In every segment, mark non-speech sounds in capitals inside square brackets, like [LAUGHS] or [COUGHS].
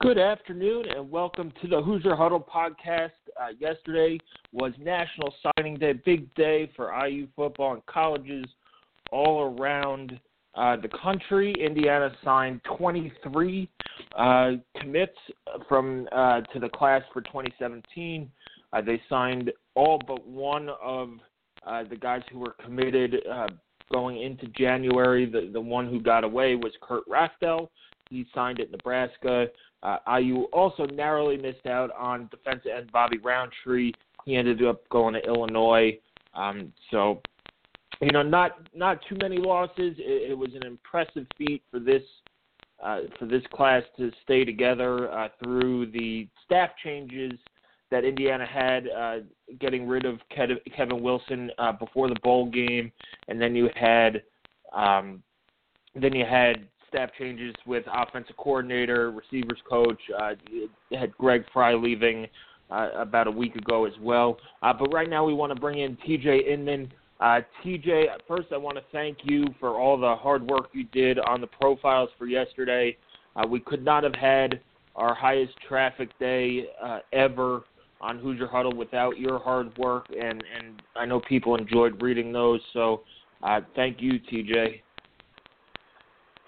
Good afternoon and welcome to the Hoosier Huddle podcast. Uh, yesterday was National Signing Day, big day for IU football and colleges all around uh, the country. Indiana signed 23 uh, commits from uh, to the class for 2017. Uh, they signed all but one of uh, the guys who were committed going into January. The the one who got away was Kurt Rafdal. He signed at Nebraska. Uh, IU also narrowly missed out on defensive end Bobby Roundtree. He ended up going to Illinois. Um, so, you know, not not too many losses. It, it was an impressive feat for this uh, for this class to stay together uh, through the staff changes that Indiana had, uh, getting rid of Kevin Wilson uh, before the bowl game, and then you had um, then you had staff changes with offensive coordinator, receivers coach. Uh, had Greg Frey leaving uh, about a week ago as well. Uh, but right now we want to bring in TJ Inman. Uh, TJ, first I want to thank you for all the hard work you did on the profiles for yesterday. Uh, we could not have had our highest traffic day uh, ever on Hoosier Huddle without your hard work, and and I know people enjoyed reading those. So uh, thank you, TJ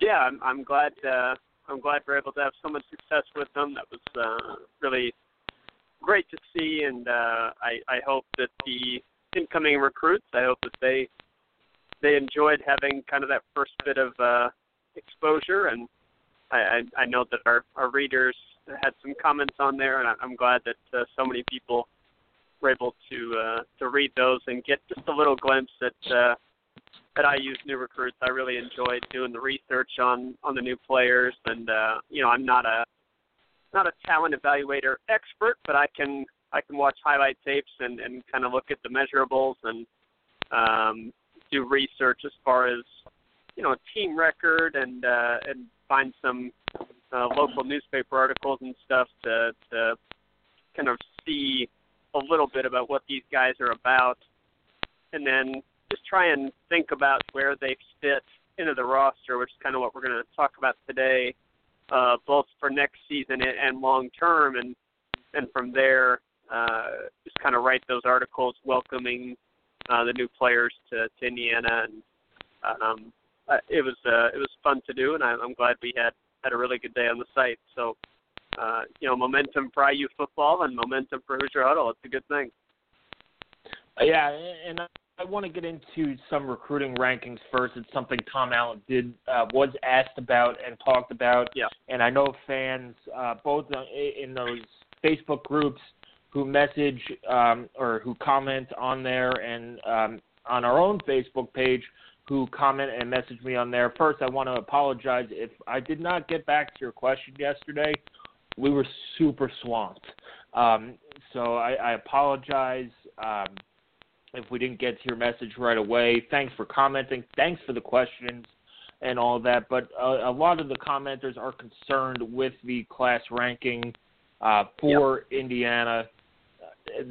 yeah, I'm, I'm glad uh, I'm glad we're able to have so much success with them. That was uh, really great to see, and uh, I, I hope that the incoming recruits, I hope that they they enjoyed having kind of that first bit of uh, exposure, and I, I, I know that our, our readers had some comments on there, and I'm glad that uh, so many people were able to uh, to read those and get just a little glimpse at uh, that IU's new recruits. I really enjoyed doing the research on on the new players, and uh, you know, I'm not a not a talent evaluator expert, but I can I can watch highlight tapes and and kind of look at the measurables and um, do research as far as you know team record and uh, and find some uh, local newspaper articles and stuff to to kind of see a little bit about what these guys are about, and then just try and think about where they fit into the roster, which is kind of what we're going to talk about today, uh, both for next season and, and long term, and and from there, uh, just kind of write those articles welcoming uh, the new players to, to Indiana, and um, uh, it was uh, it was fun to do, and I, I'm glad we had had a really good day on the site. So, uh, you know, momentum for IU football and momentum for Hoosier Huddle. It's a good thing. Yeah, and I want to get into some recruiting rankings first. It's something Tom Allen did uh, was asked about and talked about. Yeah. And I know fans, uh, both in those Facebook groups who message um, or who comment on there, and um, on our own Facebook page, who comment and message me on there. First, I want to apologize if I did not get back to your question yesterday. We were super swamped, um, so I, I apologize. Um, if we didn't get to your message right away. Thanks for commenting. Thanks for the questions and all that. But a, a lot of the commenters are concerned with the class ranking uh, for yep. Indiana.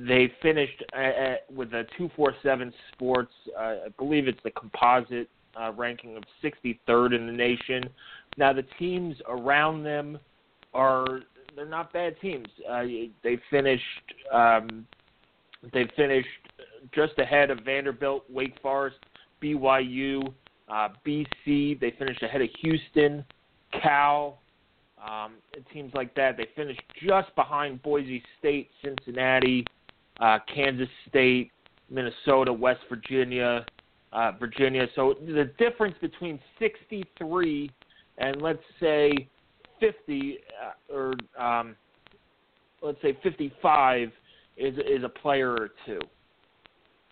They finished at, at, with a 247 Sports. Uh, I believe it's the composite uh, ranking of 63rd in the nation. Now the teams around them are they're not bad teams. Uh, they finished um, they finished just ahead of Vanderbilt, Wake Forest, BYU, uh, BC. They finished ahead of Houston, Cal, um, teams like that. They finished just behind Boise State, Cincinnati, uh, Kansas State, Minnesota, West Virginia, uh, Virginia. So the difference between 63 and let's say 50 uh, or um, let's say 55 is is a player or two.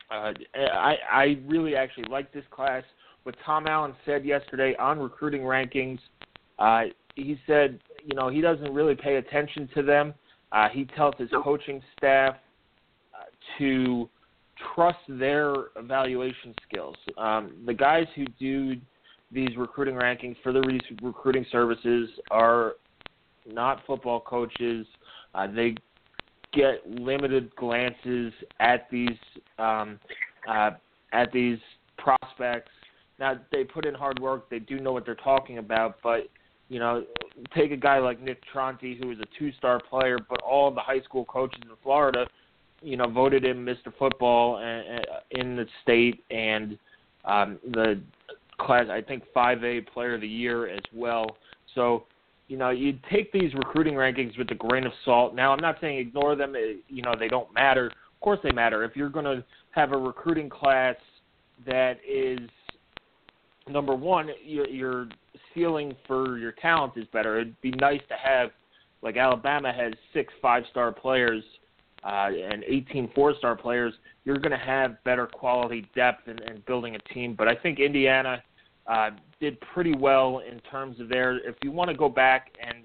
Uh, I I really actually like this class. What Tom Allen said yesterday on recruiting rankings, uh, he said you know he doesn't really pay attention to them. Uh, he tells his coaching staff uh, to trust their evaluation skills. Um, the guys who do these recruiting rankings for the recruiting services are not football coaches. Uh, they get limited glances at these um, uh, at these prospects. Now they put in hard work. They do know what they're talking about, but you know, take a guy like Nick Tronti, who was a two-star player, but all the high school coaches in Florida, you know, voted him Mr. Football in the state and um, the class, I think, 5A Player of the Year as well. So, you know, you take these recruiting rankings with a grain of salt. Now, I'm not saying ignore them. You know, they don't matter. Of course, they matter. If you're going to have a recruiting class that is number one, your, your ceiling for your talent is better. It'd be nice to have, like Alabama has six five-star players uh, and 18 four-star players. You're going to have better quality depth and building a team. But I think Indiana uh, did pretty well in terms of their. If you want to go back and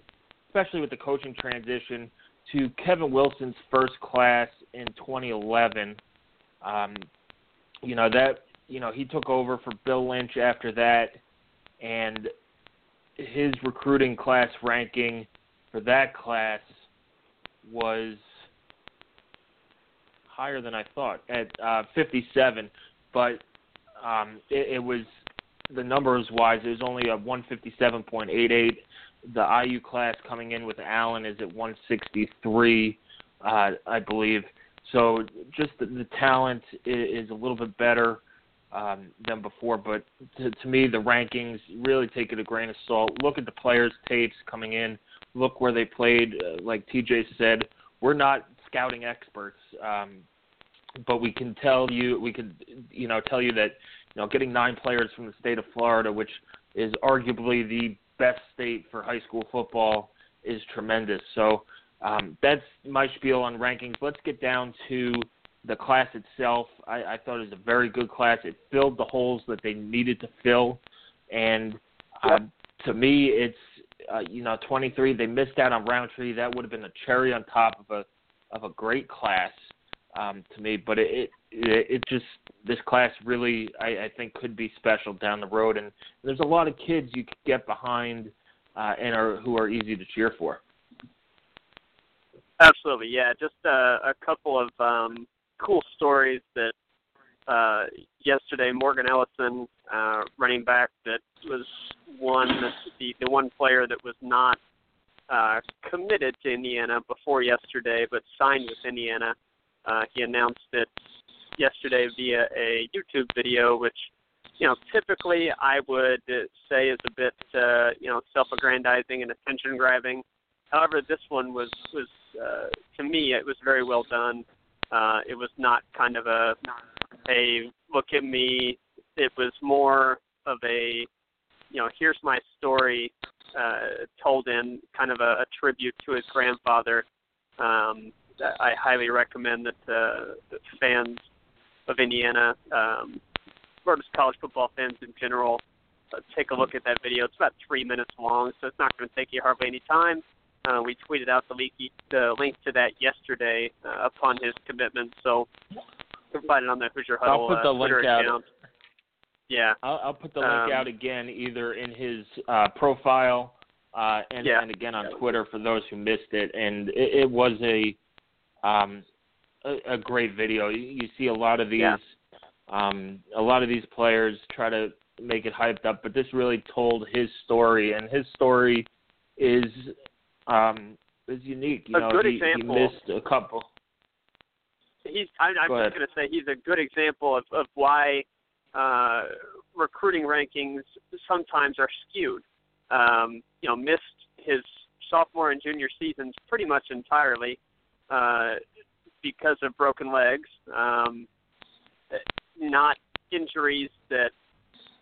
especially with the coaching transition to Kevin Wilson's first class in 2011. Um, you know that you know he took over for Bill Lynch after that, and his recruiting class ranking for that class was higher than I thought at uh, 57, but um, it, it was the numbers wise. It was only a 157.88. The IU class coming in with Allen is at 163, uh, I believe. So just the, the talent is, is a little bit better um, than before. But to, to me, the rankings really take it a grain of salt. Look at the players' tapes coming in. Look where they played. Uh, like TJ said, we're not scouting experts, um, but we can tell you, we can, you know, tell you that, you know, getting nine players from the state of Florida, which is arguably the best state for high school football, is tremendous. So um, that's my spiel on rankings. Let's get down to the class itself, I, I thought it was a very good class. It filled the holes that they needed to fill, and uh, to me, it's uh, you know 23. They missed out on Roundtree. That would have been a cherry on top of a of a great class um, to me. But it, it it just this class really I, I think could be special down the road, and there's a lot of kids you could get behind uh, and are who are easy to cheer for. Absolutely, yeah. Just uh, a couple of um, cool stories that uh, yesterday Morgan Ellison, uh, running back that was one the the one player that was not uh, committed to Indiana before yesterday, but signed with Indiana. Uh, he announced it yesterday via a YouTube video, which you know typically I would say is a bit uh, you know self-aggrandizing and attention-grabbing. However, this one was was uh, to me it was very well done. Uh, it was not kind of a a look at me. It was more of a you know here's my story uh, told in kind of a, a tribute to his grandfather. Um, I highly recommend that uh, that fans of Indiana, um, or just college football fans in general, uh, take a look at that video. It's about three minutes long, so it's not going to take you hardly any time. Uh, we tweeted out the, leak, the link to that yesterday uh, upon his commitment. So find it on the Hoosier Huddle I'll put the uh, Twitter link out. account. Yeah. I'll, I'll put the link Um, out again, either in his uh, profile uh, and, Yeah. and again on Twitter for those who missed it. And it, it was a, um, a a great video. You, you see a lot of these, Yeah. um, a lot of these players try to make it hyped up, but this really told his story, and his story is um, is unique. You A know, good he, example. he missed a couple. he's I, I'm Go just going to say he's a good example of, of why uh, recruiting rankings sometimes are skewed. Um, you know, missed his sophomore and junior seasons pretty much entirely uh, because of broken legs. Um, not injuries that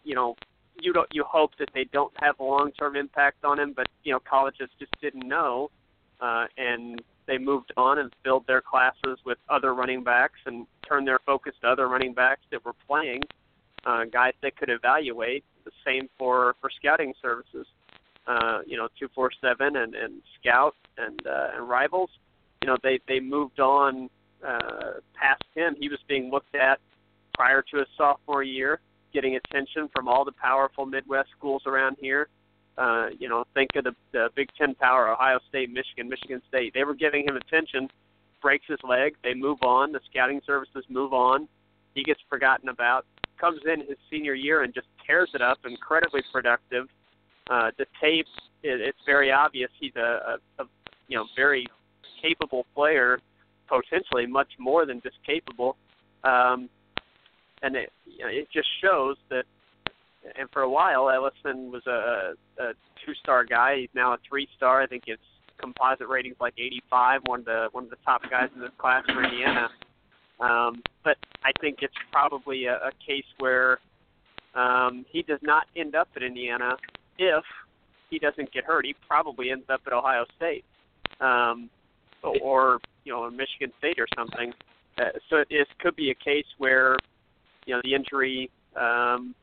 you know you don't you hope that they don't have a long term impact on him, but you know colleges just didn't know, uh, and they moved on and filled their classes with other running backs and turned their focus to other running backs that were playing, uh, guys they could evaluate. The same for for scouting services, uh, you know, two four seven and and Scout and uh, and Rivals. You know, they they moved on uh, past him. He was being looked at prior to his sophomore year getting attention from all the powerful Midwest schools around here. Uh, you know, think of the, the Big Ten power, Ohio State, Michigan, Michigan State. They were giving him attention. Breaks his leg. They move on. The scouting services move on. He gets forgotten about. Comes in his senior year and just tears it up. Incredibly productive. Uh, the tape, it, it's very obvious he's a, a, a you know very capable player, potentially much more than just capable. Um, and it you know, it just shows that. And for a while, Ellison was a, a two-star guy. He's now a three-star. I think his composite rating's like 85. One of the one of the top guys in this class for Indiana. Um, but I think it's probably a, a case where um, he does not end up at Indiana if he doesn't get hurt. He probably ends up at Ohio State um, or you know Michigan State or something. Uh, so it, it could be a case where you know the injury um,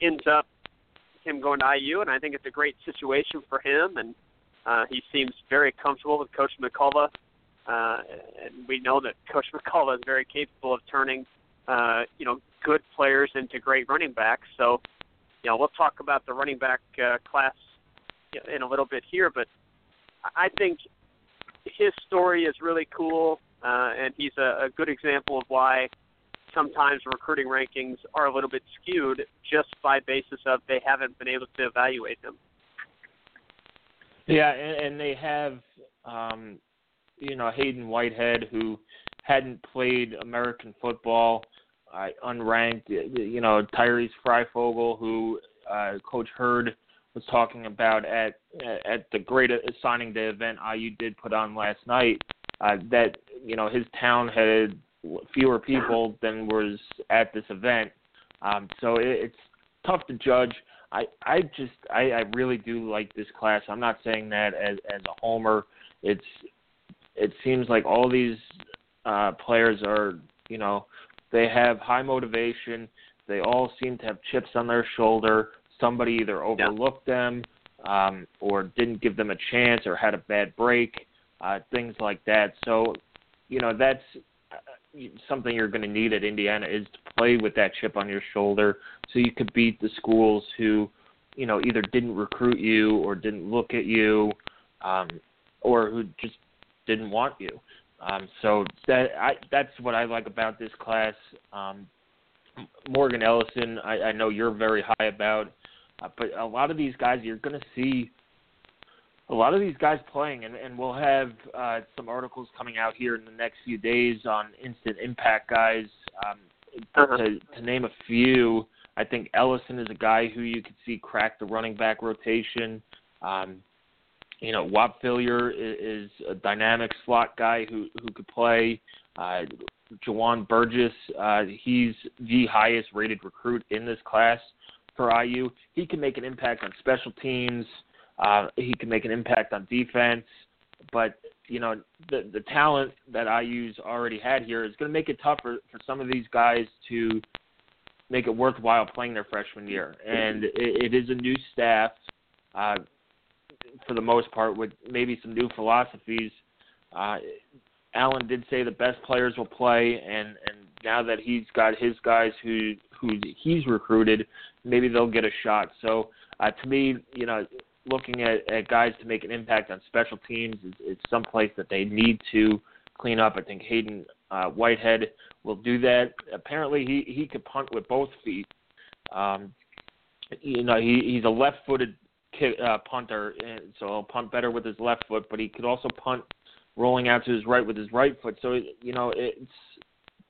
ends up him going to IU, and I think it's a great situation for him. And uh, he seems very comfortable with Coach McCullough, uh, and we know that Coach McCullough is very capable of turning uh, you know good players into great running backs. So you know we'll talk about the running back uh, class in a little bit here, but I think his story is really cool, uh, and he's a, a good example of why sometimes recruiting rankings are a little bit skewed just by basis of they haven't been able to evaluate them. Yeah, and, and they have, um, you know, Hayden Whitehead who hadn't played American football, uh, unranked. You know, Tyrese Fryfogle who uh, Coach Heard was talking about at at the great signing day event IU did put on last night. Uh, that you know his town had fewer people than was at this event. Um, so it, it's tough to judge. I I just I, I really do like this class. I'm not saying that as as a homer. It's it seems like all these uh, players are you know they have high motivation. They all seem to have chips on their shoulder. Somebody either overlooked yeah. them um, or didn't give them a chance or had a bad break, uh, things like that. So, you know, that's something you're going to need at Indiana is to play with that chip on your shoulder, so you could beat the schools who, you know, either didn't recruit you or didn't look at you, um, or who just didn't want you. Um, so that I, that's what I like about this class. Um, Morgan Ellison, I, I know you're very high about, uh, but a lot of these guys you're going to see a lot of these guys playing, and, and we'll have uh, some articles coming out here in the next few days on instant impact guys. Um, uh-huh. to, to name a few, I think Ellison is a guy who you could see crack the running back rotation. Um, you know, Whop Philyor is, is a dynamic slot guy who who could play. Uh, Jawan Burgess, uh, he's the highest rated recruit in this class for IU. He can make an impact on special teams. Uh, he can make an impact on defense, but you know the the talent that IU's already had here is going to make it tougher for some of these guys to make it worthwhile playing their freshman year. And it, it is a new staff uh, for the most part, with maybe some new philosophies. Uh, Allen did say the best players will play, and and now that he's got his guys who who he's recruited, maybe they'll get a shot. So uh, to me, you know, looking at, at guys to make an impact on special teams is, is someplace that they need to clean up. I think Hayden uh, Whitehead will do that. Apparently, he he could punt with both feet. Um, you know, he he's a left-footed kick, uh, punter, and so he'll punt better with his left foot. But he could also punt rolling out to his right with his right foot. So you know, it's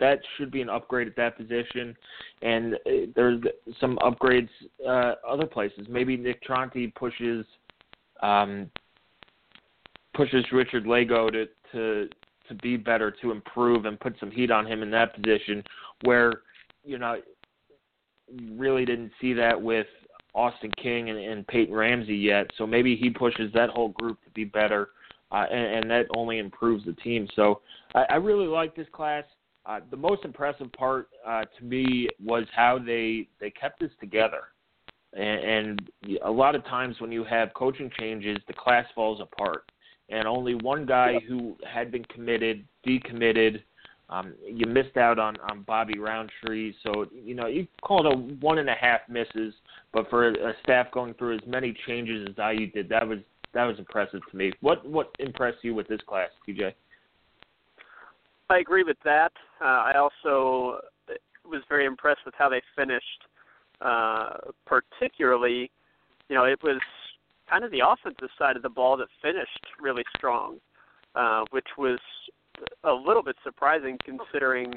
that should be an upgrade at that position. And uh, there's some upgrades uh, other places. Maybe Nick Tronti pushes um, pushes Richard Lagow to to to be better, to improve, and put some heat on him in that position. where you know you really didn't see that with Austin King and, and Peyton Ramsey yet. So maybe he pushes that whole group to be better, uh, and, and that only improves the team. So I, I really like this class. Uh, the most impressive part uh, to me was how they they kept this together. And, and a lot of times when you have coaching changes, the class falls apart, and only one guy who had been committed decommitted. Um, you missed out on on Bobby Roundtree, so you know you called a one and a half misses, but for a staff going through as many changes as IU did, that was that was impressive to me. What what impressed you with this class, TJ? I agree with that. Uh, I also was very impressed with how they finished. Uh, particularly, you know, it was kind of the offensive side of the ball that finished really strong, uh, which was a little bit surprising considering,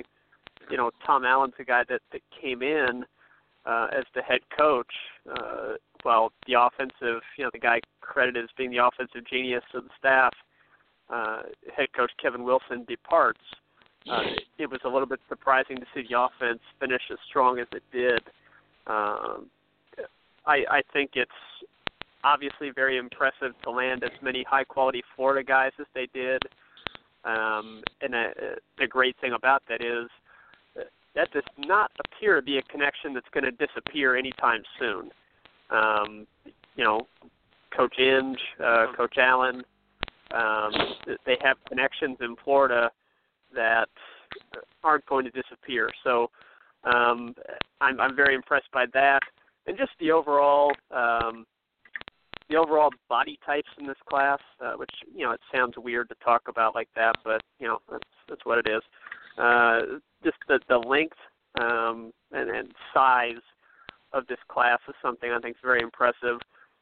you know, Tom Allen's a guy that that came in uh, as the head coach. Uh, well, the offensive, you know, the guy credited as being the offensive genius of the staff uh, head coach Kevin Wilson departs, uh, it was a little bit surprising to see the offense finish as strong as it did. Um, I, I think it's obviously very impressive to land as many high quality Florida guys as they did. Um, and uh, the great thing about that is that does not appear to be a connection that's going to disappear anytime soon. Um, you know, Coach Inge, uh, Coach Allen, um, they have connections in Florida that aren't going to disappear. So um, I'm, I'm very impressed by that, and just the overall um, the overall body types in this class, uh, which you know it sounds weird to talk about like that, but you know that's that's what it is. Uh, just the the length um, and, and size of this class is something I think is very impressive.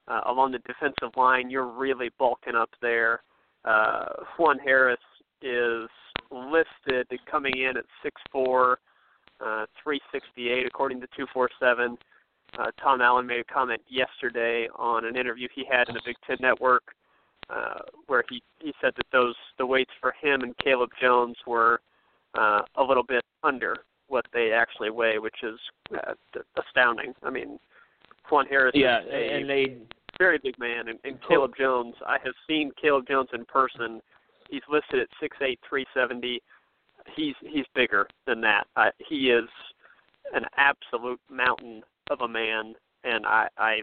Uh, along the defensive line, you're really bulking up there. Uh, Juan Harris is listed coming in at 6'4", uh, 368 according to 247. Uh, Tom Allen made a comment yesterday on an interview he had in the Big Ten Network uh, where he, he said that those the weights for him and Caleb Jones were uh, a little bit under what they actually weigh, which is uh, astounding. I mean, Juan Harris yeah, is a and they very big man, and, and Caleb Jones. I have seen Caleb Jones in person. He's listed at six eight, three seventy. He's he's bigger than that. He is an absolute mountain of a man, and I, I,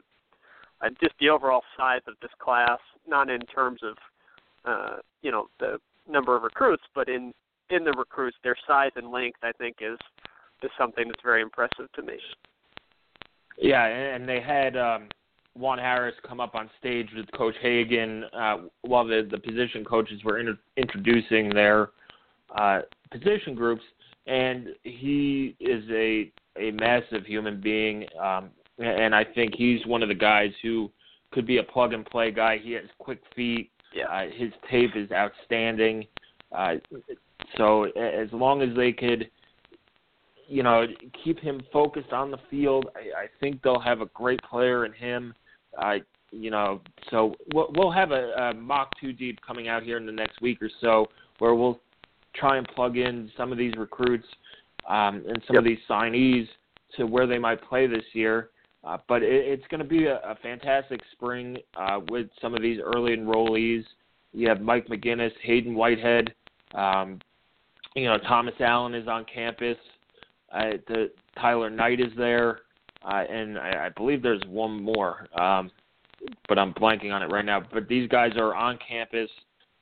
I just the overall size of this class, not in terms of, uh, you know, the number of recruits, but in in the recruits, their size and length, I think, is is something that's very impressive to me. Yeah, and they had um, Juan Harris come up on stage with Coach Hagen uh, while the the position coaches were inter- introducing their uh, position groups, and he is a a massive human being, um, and I think he's one of the guys who could be a plug and play guy. He has quick feet. Yeah. Uh, his tape is outstanding. Uh, so as long as they could, you know, keep him focused on the field, I, I think they'll have a great player in him. Uh, you know, so we'll, we'll have a, a mock two deep coming out here in the next week or so, where we'll try and plug in some of these recruits um, and some yep. of these signees to where they might play this year. Uh, but it, it's going to be a, a fantastic spring uh, with some of these early enrollees. You have Mike McGinnis, Hayden Whitehead, um, you know Thomas Allen is on campus. Uh, the Tyler Knight is there, uh, and I, I believe there's one more, um, but I'm blanking on it right now. But these guys are on campus.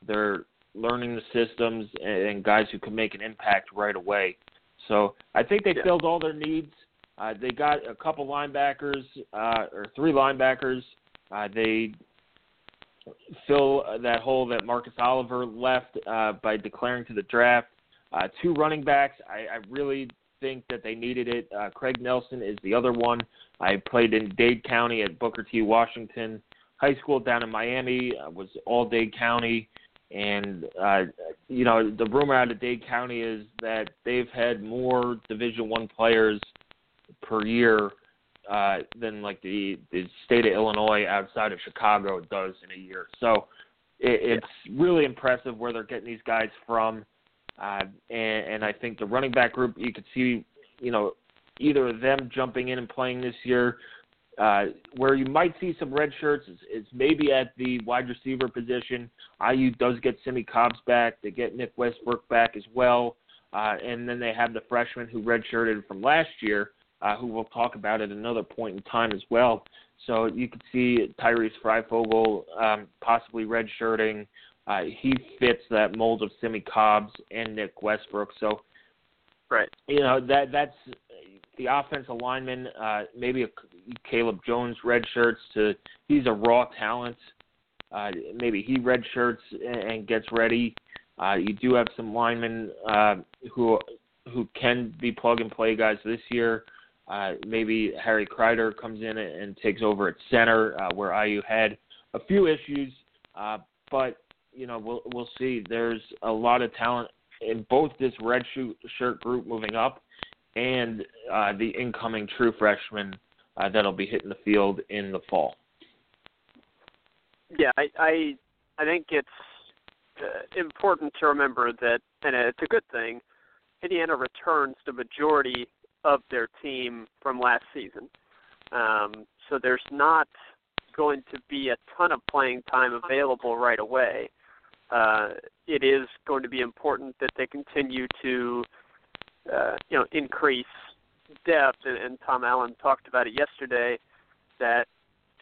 They're learning the systems and, and guys who can make an impact right away. So I think they yeah. filled all their needs. Uh, they got a couple linebackers uh, or three linebackers. Uh, they fill that hole that Marcus Oliver left uh, by declaring to the draft. Uh, two running backs. I, I really think that they needed it. Uh, Craig Nelson is the other one. I played in Dade County at Booker T. Washington High School down in Miami. Uh, was all Dade County, and uh, you know the rumor out of Dade County is that they've had more Division One players per year uh, than like the the state of Illinois outside of Chicago does in a year. So it, it's really impressive where they're getting these guys from. Uh, and, and I think the running back group, you could see you know, either of them jumping in and playing this year. Uh, where you might see some red shirts is, is maybe at the wide receiver position. IU does get Simmie Cobbs back. They get Nick Westbrook back as well. Uh, and then they have the freshman who redshirted from last year, uh, who we'll talk about at another point in time as well. So you could see Tyrese Fryfogle um, possibly redshirting. Uh, he fits that mold of Simmie Cobbs and Nick Westbrook. So, right, you know that that's the offensive lineman. Uh, maybe a Caleb Jones redshirts to he's a raw talent. Uh, maybe he redshirts and, and gets ready. Uh, you do have some linemen uh, who who can be plug and play guys this year. Uh, maybe Harry Crider comes in and takes over at center, uh, where IU had a few issues, uh, but you know we'll we'll see. There's a lot of talent in both this red shirt group moving up, and uh, the incoming true freshmen uh, that'll be hitting the field in the fall. Yeah, I I, I think it's uh, important to remember that, and it's a good thing. Indiana returns the majority of their team from last season, um, so there's not going to be a ton of playing time available right away. Uh, it is going to be important that they continue to, uh, you know, increase depth. And, and Tom Allen talked about it yesterday that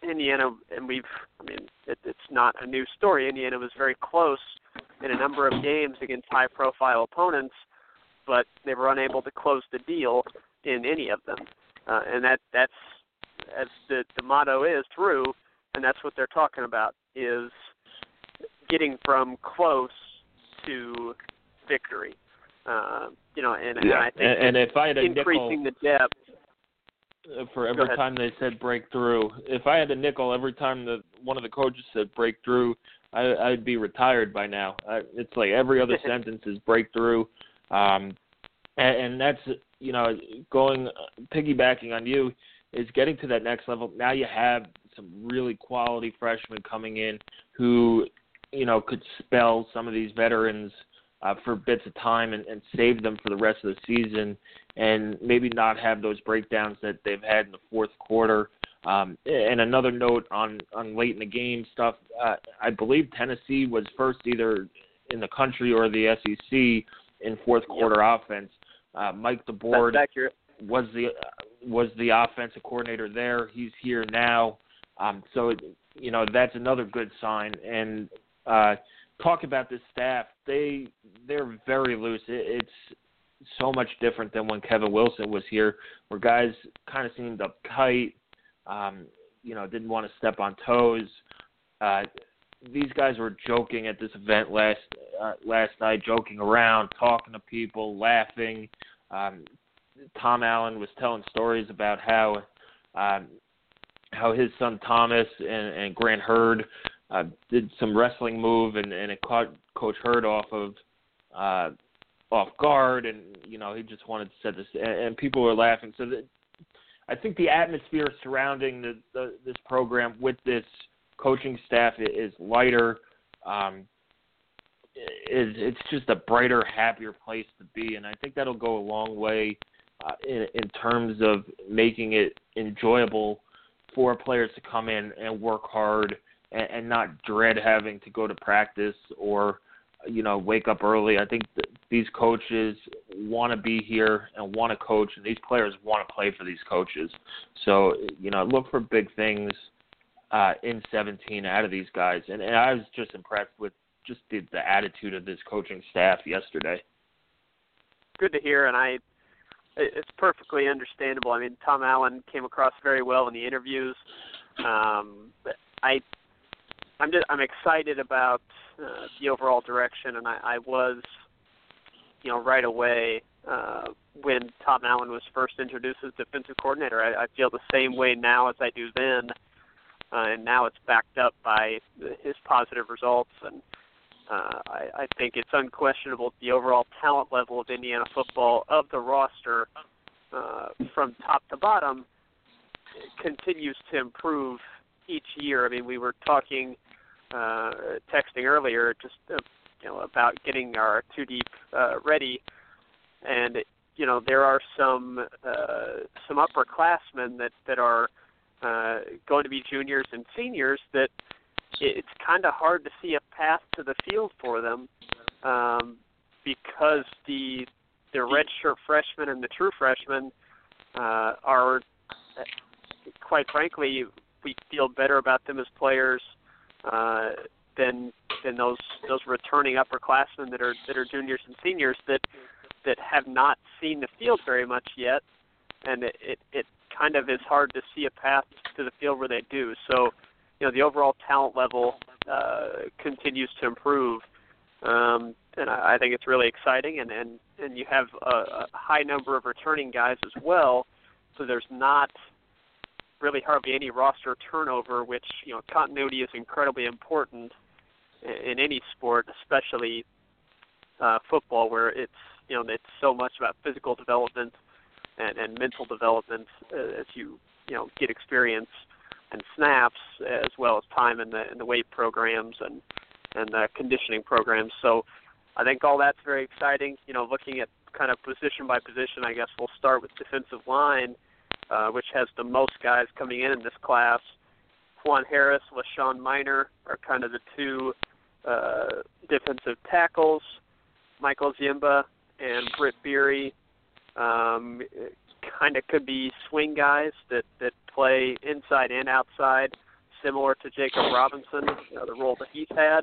Indiana, and we've, I mean, it, it's not a new story. Indiana was very close in a number of games against high-profile opponents, but they were unable to close the deal in any of them. Uh, and that that's as the the motto is through, and that's what they're talking about is getting from close to victory. Uh, you know, and, yeah. and I think and, and if I had a increasing nickel, the depth for every time they said breakthrough. If I had a nickel every time the one of the coaches said breakthrough, I, I'd be retired by now. I, it's like every other [LAUGHS] sentence is breakthrough, um, and, and that's you know going piggybacking on you is getting to that next level. Now you have some really quality freshmen coming in who you know could spell some of these veterans uh, for bits of time and, and save them for the rest of the season, and maybe not have those breakdowns that they've had in the fourth quarter. Um, and another note on on late in the game stuff. Uh, I believe Tennessee was first either in the country or the SEC in fourth quarter yep. offense. Uh, Mike DeBord was the uh, was the offensive coordinator there. He's here now, um, so you know that's another good sign. And uh, talk about this staff. They they're very loose. It, it's so much different than when Kevin Wilson was here, where guys kind of seemed uptight. Um, you know, didn't want to step on toes. Uh, these guys were joking at this event last uh, last night, joking around, talking to people, laughing. Um, Tom Allen was telling stories about how um, how his son Thomas and, and Grant Heard uh, did some wrestling move and, and it caught Coach Heard off of uh, off guard, and you know he just wanted to set this, and, and people were laughing. So that, I think the atmosphere surrounding the, the this program with this coaching staff is lighter. Um, is it's just a brighter, happier place to be, and I think that'll go a long way uh, in in terms of making it enjoyable for players to come in and work hard and, and not dread having to go to practice or you know wake up early. I think these coaches want to be here and want to coach, and these players want to play for these coaches. So you know, look for big things uh, in 17 out of these guys, and, and I was just impressed with just the, the attitude of this coaching staff yesterday. Good to hear, and I it's perfectly understandable. I mean, Tom Allen came across very well in the interviews. Um, I I'm just I'm excited about uh, the overall direction, and I, I was, you know, right away uh, when Tom Allen was first introduced as defensive coordinator. I, I feel the same way now as I do then, uh, and now it's backed up by his positive results. And uh, I, I think it's unquestionable the overall talent level of Indiana football of the roster uh, from top to bottom continues to improve each year. I mean, we were talking uh, texting earlier just uh, you know about getting our two deep uh, ready, and you know there are some uh, some upperclassmen that that are uh, going to be juniors and seniors that it's kind of hard to see a path to the field for them um, because the the redshirt freshmen and the true freshmen uh, are, quite frankly, we feel better about them as players uh, than than those those returning upperclassmen that are that are juniors and seniors that that have not seen the field very much yet, and it it, it kind of is hard to see a path to the field where they do. So, you know, the overall talent level uh, continues to improve. Um, and I, I think it's really exciting. And and and you have a, a high number of returning guys as well, so there's not really hardly any roster turnover, which you know continuity is incredibly important in, any sport, especially uh, football, where it's you know it's so much about physical development and, and mental development uh, as you you know get experience and snaps as well as time in the in the weight programs and and the conditioning programs. So I think all that's very exciting. You know, looking at kind of position by position, I guess we'll start with defensive line, uh, which has the most guys coming in in this class. Juan Harris, LaShawn Miner are kind of the two uh, defensive tackles. Michael Ziemba and Britt Beery um, kind of could be swing guys that that play inside and outside, similar to Jacob Robinson, you know, the role that he's had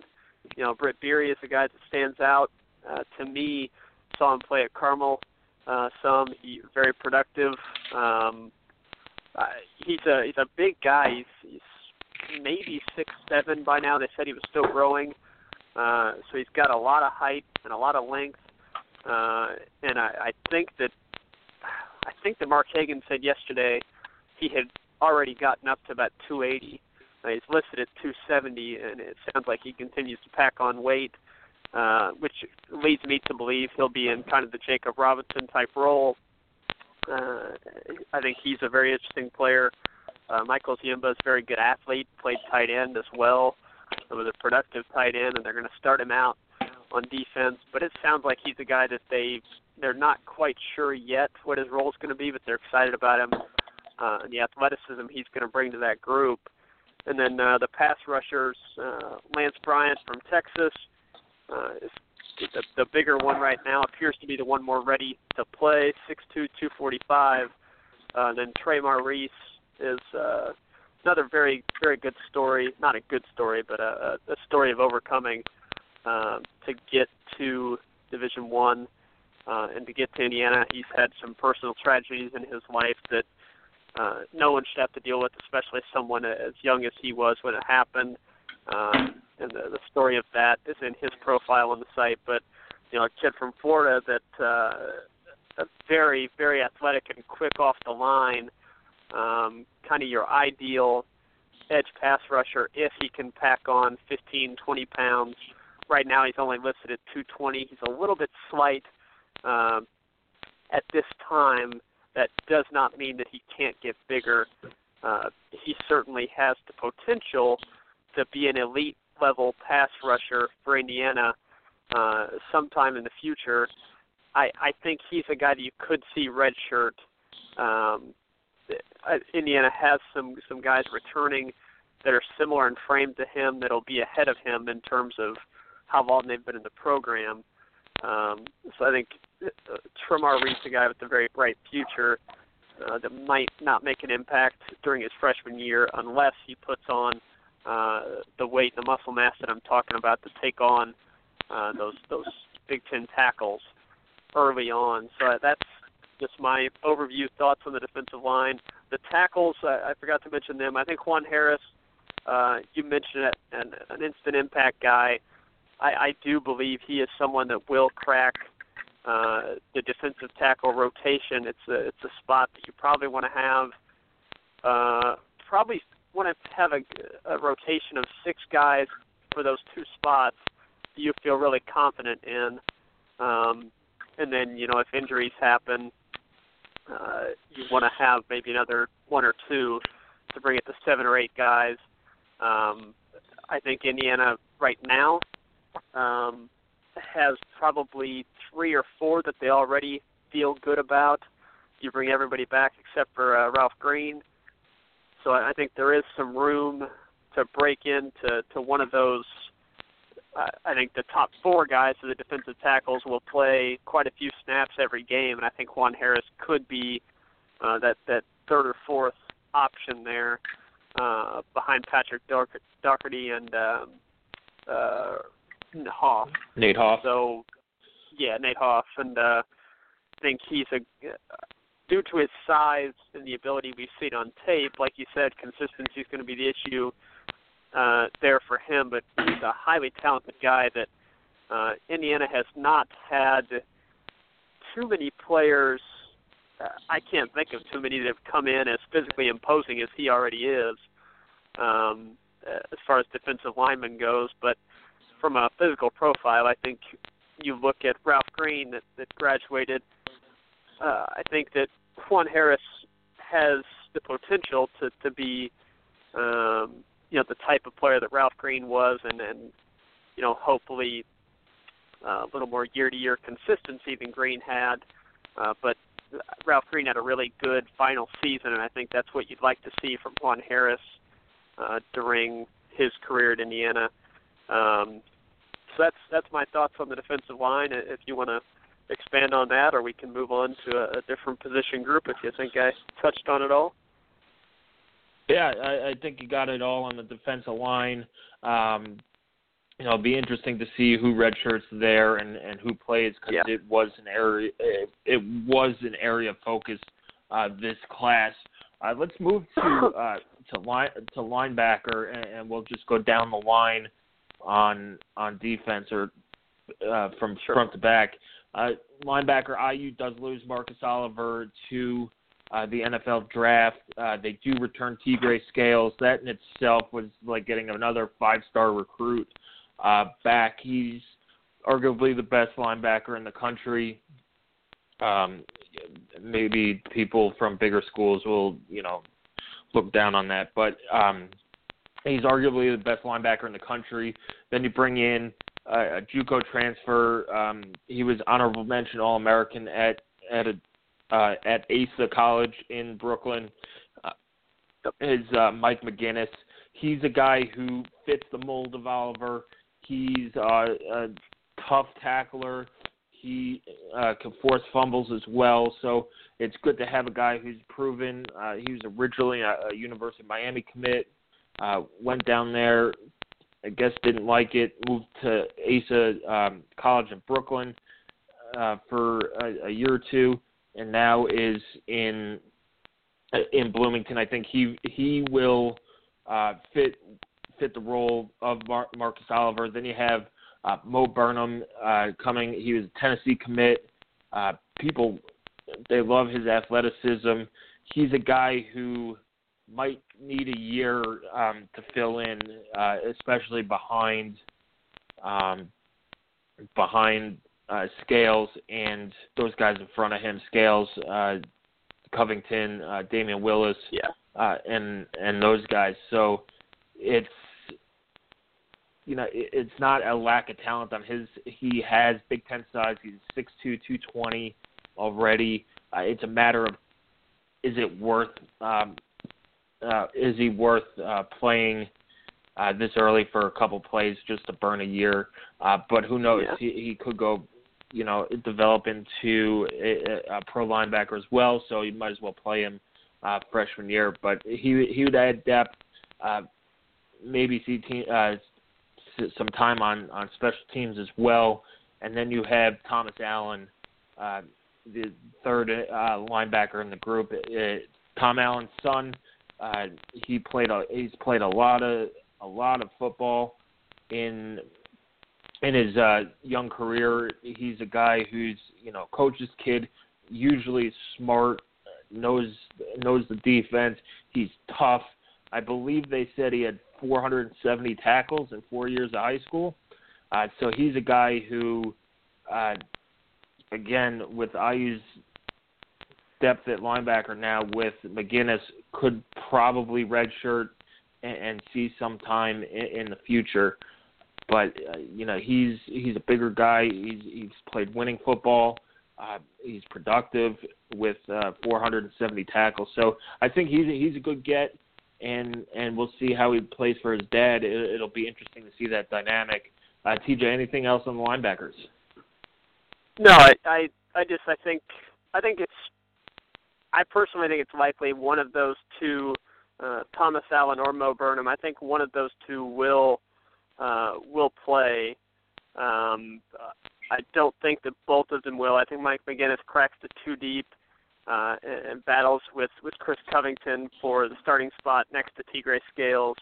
you know, Britt Beery is a guy that stands out uh, to me. Saw him play at Carmel uh, some. Very productive. Um, uh, he's a he's a big guy. He's, he's maybe six seven by now. They said he was still growing. Uh, so he's got a lot of height and a lot of length. Uh, and I, I think that I think that Mark Hagen said yesterday he had already gotten up to about 280. Uh, he's listed at 270, and it sounds like he continues to pack on weight, uh, which leads me to believe he'll be in kind of the Jacob Robinson type role. Uh, I think he's a very interesting player. Uh, Michael Ziemba is a very good athlete, played tight end as well. So was a productive tight end, and they're going to start him out on defense. But it sounds like he's a guy that they they're not quite sure yet what his role is going to be, but they're excited about him uh, and the athleticism he's going to bring to that group. And then uh, the pass rushers, uh, Lance Bryant from Texas, uh, the, the bigger one right now. Appears to be the one more ready to play, 6'2", 245. Uh, then Tremar Reese is uh, another very very good story. Not a good story, but a, a story of overcoming uh, to get to Division One uh, and to get to Indiana. He's had some personal tragedies in his life that uh, no one should have to deal with, especially someone as young as he was when it happened. Um, and the, the story of that is in his profile on the site. But you know, a kid from Florida that uh, very, very athletic and quick off the line, um, kind of your ideal edge pass rusher if he can pack on 15, 20 pounds. Right now, he's only listed at 220. He's a little bit slight um, at this time that does not mean that he can't get bigger. Uh, he certainly has the potential to be an elite level pass rusher for Indiana uh, sometime in the future. I, I think he's a guy that you could see redshirt. Um, uh, Indiana has some some guys returning that are similar in frame to him that'll be ahead of him in terms of how long they've been in the program. Um, so I think uh, Tremar Reese, a guy with a very bright future, uh, that might not make an impact during his freshman year unless he puts on uh, the weight, the muscle mass that I'm talking about to take on uh, those those Big Ten tackles early on. So that's just my overview thoughts on the defensive line. The tackles, I, I forgot to mention them. I think Juan Harris, uh, you mentioned it, an, an instant impact guy. I, I do believe he is someone that will crack uh, the defensive tackle rotation. It's a it's a spot that you probably want to have. Uh, probably want to have a, a rotation of six guys for those two spots you feel really confident in. Um, and then you know if injuries happen, uh, you want to have maybe another one or two to bring it to seven or eight guys. Um, I think Indiana right now um, has probably three or four that they already feel good about. You bring everybody back except for uh, Ralph Green, so I think there is some room to break into to one of those. Uh, I think the top four guys of the defensive tackles will play quite a few snaps every game, and I think Juan Harris could be uh, that that third or fourth option there uh, behind Patrick Doherty and um, uh, Hoff. Nate Hoff. So, yeah, Nate Hoff, and uh, I think he's a due to his size and the ability we've seen on tape. Like you said, consistency is going to be the issue uh, there for him. But he's a highly talented guy that uh, Indiana has not had too many players. Uh, I can't think of too many that have come in as physically imposing as he already is, um, as far as defensive lineman goes. But from a physical profile, I think you look at Ralph Green that, that graduated. Uh, I think that Juan Harris has the potential to to be, um, you know, the type of player that Ralph Green was, and and you know, hopefully uh, a little more year-to-year consistency than Green had. Uh, but Ralph Green had a really good final season, and I think that's what you'd like to see from Juan Harris uh, during his career at Indiana. Um, so that's that's my thoughts on the defensive line. If you want to expand on that, or we can move on to a, a different position group if you think I touched on it all. Yeah, I, I think you got it all on the defensive line. Um, you know, it'll be interesting to see who redshirts there and and who plays because yeah. it was an area it, it was an area of focus uh, this class. Uh, let's move to [COUGHS] uh, to line to linebacker and, and we'll just go down the line on on defense or uh, from sure. front to back. Uh, linebacker IU does lose Marcus Oliver to uh, the NFL draft. Uh, they do return Tegray Scales. That in itself was like getting another five-star recruit uh, back. He's arguably the best linebacker in the country. Um, maybe people from bigger schools will, you know, look down on that, but um, He's arguably the best linebacker in the country. Then you bring in a JUCO transfer. Um, he was honorable mention All American at at a uh, at Asa College in Brooklyn. Uh, is uh, Mike McGinnis. He's a guy who fits the mold of Oliver. He's uh, a tough tackler. He uh, can force fumbles as well. So it's good to have a guy who's proven. Uh, he was originally a, a University of Miami commit. Uh, went down there, I guess didn't like it. Moved to Asa um, College in Brooklyn uh, for a, a year or two, and now is in in Bloomington. I think he he will uh, fit fit the role of Mar- Marcus Oliver. Then you have uh, Mo Burnham uh, coming. He was a Tennessee commit. Uh, people they love his athleticism. He's a guy who might need a year um, to fill in, uh, especially behind um, behind uh, Scales and those guys in front of him, Scales, uh, Covington, uh, Damion Willis, yeah, uh, and and those guys. So it's you know it, it's not a lack of talent on his. He has Big Ten size. He's six two, two twenty already. Uh, it's a matter of is it worth um, uh, is he worth uh, playing uh, this early for a couple plays just to burn a year? Uh, but who knows? Yeah. He, he could go, you know, develop into a, a pro linebacker as well. So you might as well play him uh, freshman year. But he he would add depth. Uh, maybe see team, uh, some time on on special teams as well. And then you have Thomas Allen, uh, the third uh, linebacker in the group. Uh, Tom Allen's son uh, he played a he's played a lot of a lot of football in in his uh, young career. He's a guy who's you know coach's kid, usually smart, knows knows the defense. He's tough. I believe they said he had 470 tackles in four years of high school. Uh, so he's a guy who, uh, again, with IU's depth at linebacker now with McGinnis could probably redshirt and, and see some time in, in the future. But uh, you know he's he's a bigger guy. He's he's played winning football. Uh, he's productive with uh, 470 tackles. So I think he's a, he's a good get, and and we'll see how he plays for his dad. It, it'll be interesting to see that dynamic. Uh, TJ, anything else on the linebackers? No, I, I I just I think I think it's I personally think it's likely one of those two, uh, Thomas Allen or Mo Burnham. I think one of those two will uh, will play. Um, I don't think that both of them will. I think Mike McGinnis cracks the two deep uh, and, and battles with with Chris Covington for the starting spot next to Tegray Scales.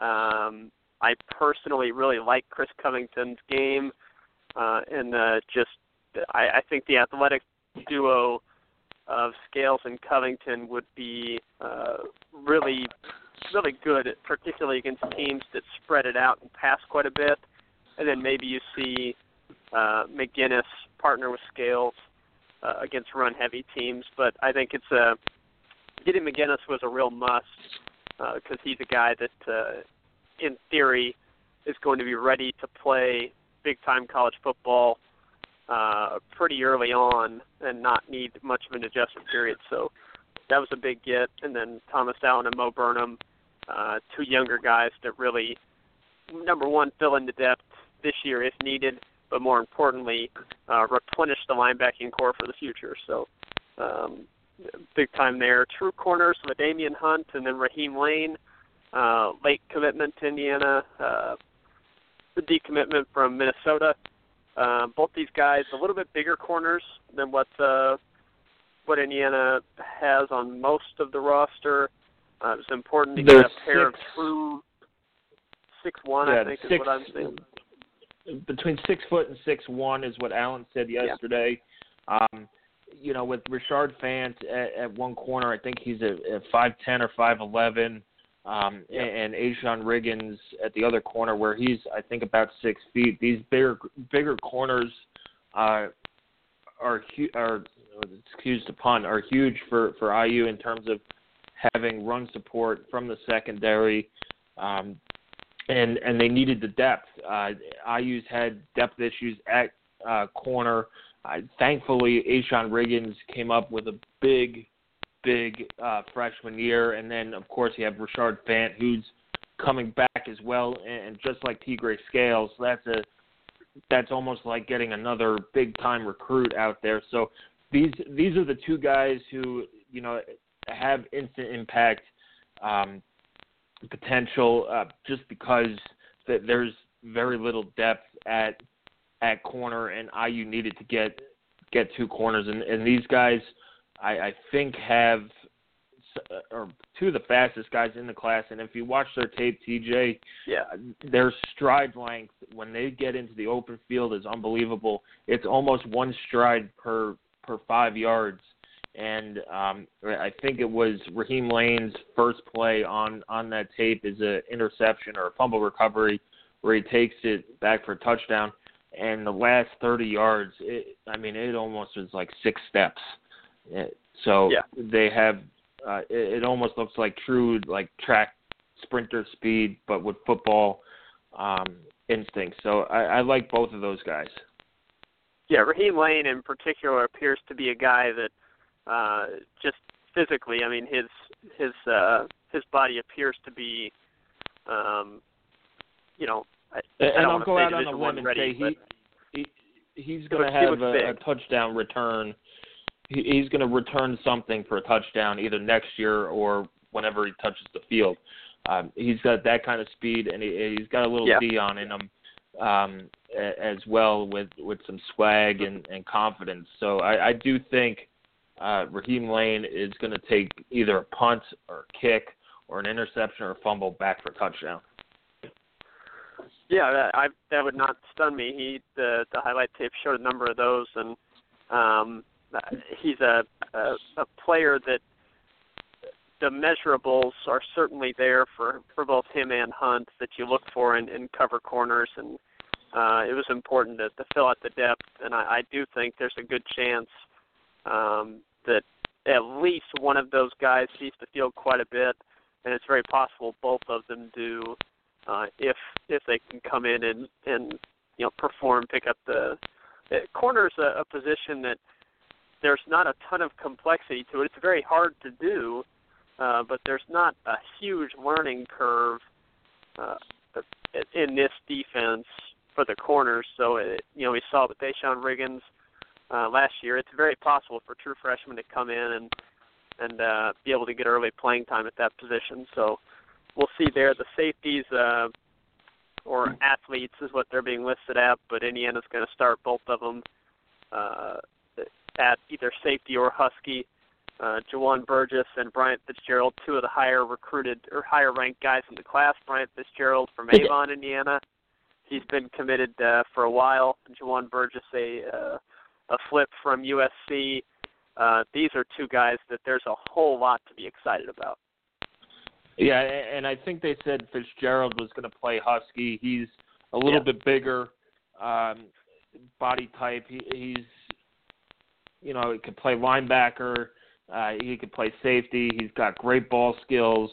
Um, I personally really like Chris Covington's game, uh, and uh, just I, I think the athletic duo of Scales and Covington would be uh, really really good, particularly against teams that spread it out and pass quite a bit. And then maybe you see uh, McGinnis partner with Scales uh, against run heavy teams. But I think it's a getting McGinnis was a real must because uh, he's a guy that, uh, in theory, is going to be ready to play big time college football uh, pretty early on and not need much of an adjustment period. So that was a big get. And then Thomas Allen and Mo Burnham, uh, two younger guys that really, number one, fill in the depth this year if needed, but more importantly, uh, replenish the linebacking core for the future. So um, big time there. True corners with Damian Hunt and then Raheem Layne. uh, late commitment to Indiana, uh, the decommitment from Minnesota. Both these guys a little bit bigger corners than what uh, what Indiana has on most of the roster. Uh, it's important to get a pair six, of true six one. yeah, I think six, is what I'm saying. between six foot and six one is what Allen said yesterday. Um, you know, with Richard Fant at, at one corner, I think he's a, a five ten or five eleven. Um, Yeah. and A'Shon Riggins at the other corner, where he's I think about six feet. These bigger bigger corners uh, are hu- are excuse the pun are huge for for IU in terms of having run support from the secondary. Um, and and they needed the depth. Uh, IU's had depth issues at uh, corner. Uh, thankfully, A'Shon Riggins came up with a big, big uh, freshman year, and then of course you have Richard Fant, who's coming back as well, and, just like Tegray Scales, that's a that's almost like getting another big time recruit out there. So these these are the two guys who you know have instant impact. Um, potential uh, just because that there's very little depth at at corner, and IU needed to get get two corners, and, and these guys, I, I think have s- or two of the fastest guys in the class. And if you watch their tape, TJ, Yeah. their stride length when they get into the open field is unbelievable. It's almost one stride per per five yards and um, I think it was Raheem Layne's first play on on that tape is an interception or a fumble recovery where he takes it back for a touchdown, and the last 30 yards, it, I mean, it almost was like six steps. So Yeah. they have uh, it, it almost looks like true like track sprinter speed, but with football um, instinct. So I, I like both of those guys. Yeah, Raheem Layne in particular appears to be a guy that uh just physically, I mean his his uh his body appears to be um you know, I, I And don't I'll wanna go out on a limb One and ready, say he, he he's going to have a, a touchdown return. He, he's going to return something for a touchdown either next year or whenever he touches the field. Um, he's got that kind of speed, and he, he's got a little Yeah. Dion in him um, as well with with some swag and, and confidence. So I, I do think uh, Raheem Layne is going to take either a punt or a kick or an interception or a fumble back for a touchdown. Yeah, that, I that would not stun me. He the the highlight tape showed a number of those, and um, he's a, a a player that the measurables are certainly there for for both him and Hunt that you look for in, in cover corners, and uh, it was important to, to fill out the depth. And I, I do think there's a good chance um, that at least one of those guys sees the field quite a bit, and it's very possible both of them do uh, if if they can come in and and you know perform, pick up the, the corner's a, a position that there's not a ton of complexity to it. It's very hard to do, uh, but there's not a huge learning curve uh, in this defense for the corners. So it, you know we saw with Deshaun Riggins uh, last year. It's very possible for true freshmen to come in and and uh, be able to get early playing time at that position. So we'll see there. The safeties uh, or athletes is what they're being listed at, but Indiana's going to start both of them uh, at either safety or Husky. Uh, Juwan Burgess and Bryant Fitzgerald, two of the higher recruited or higher ranked guys in the class. Bryant Fitzgerald from Avon, Indiana. He's been committed uh, for a while. Juwan Burgess, a uh, a flip from USC. Uh, these are two guys that there's a whole lot to be excited about. Yeah, and I think they said Fitzgerald was going to play Husky. He's a little yeah. bit bigger um, body type. He, he's, you know, he could play linebacker. Uh, he could play safety. He's got great ball skills.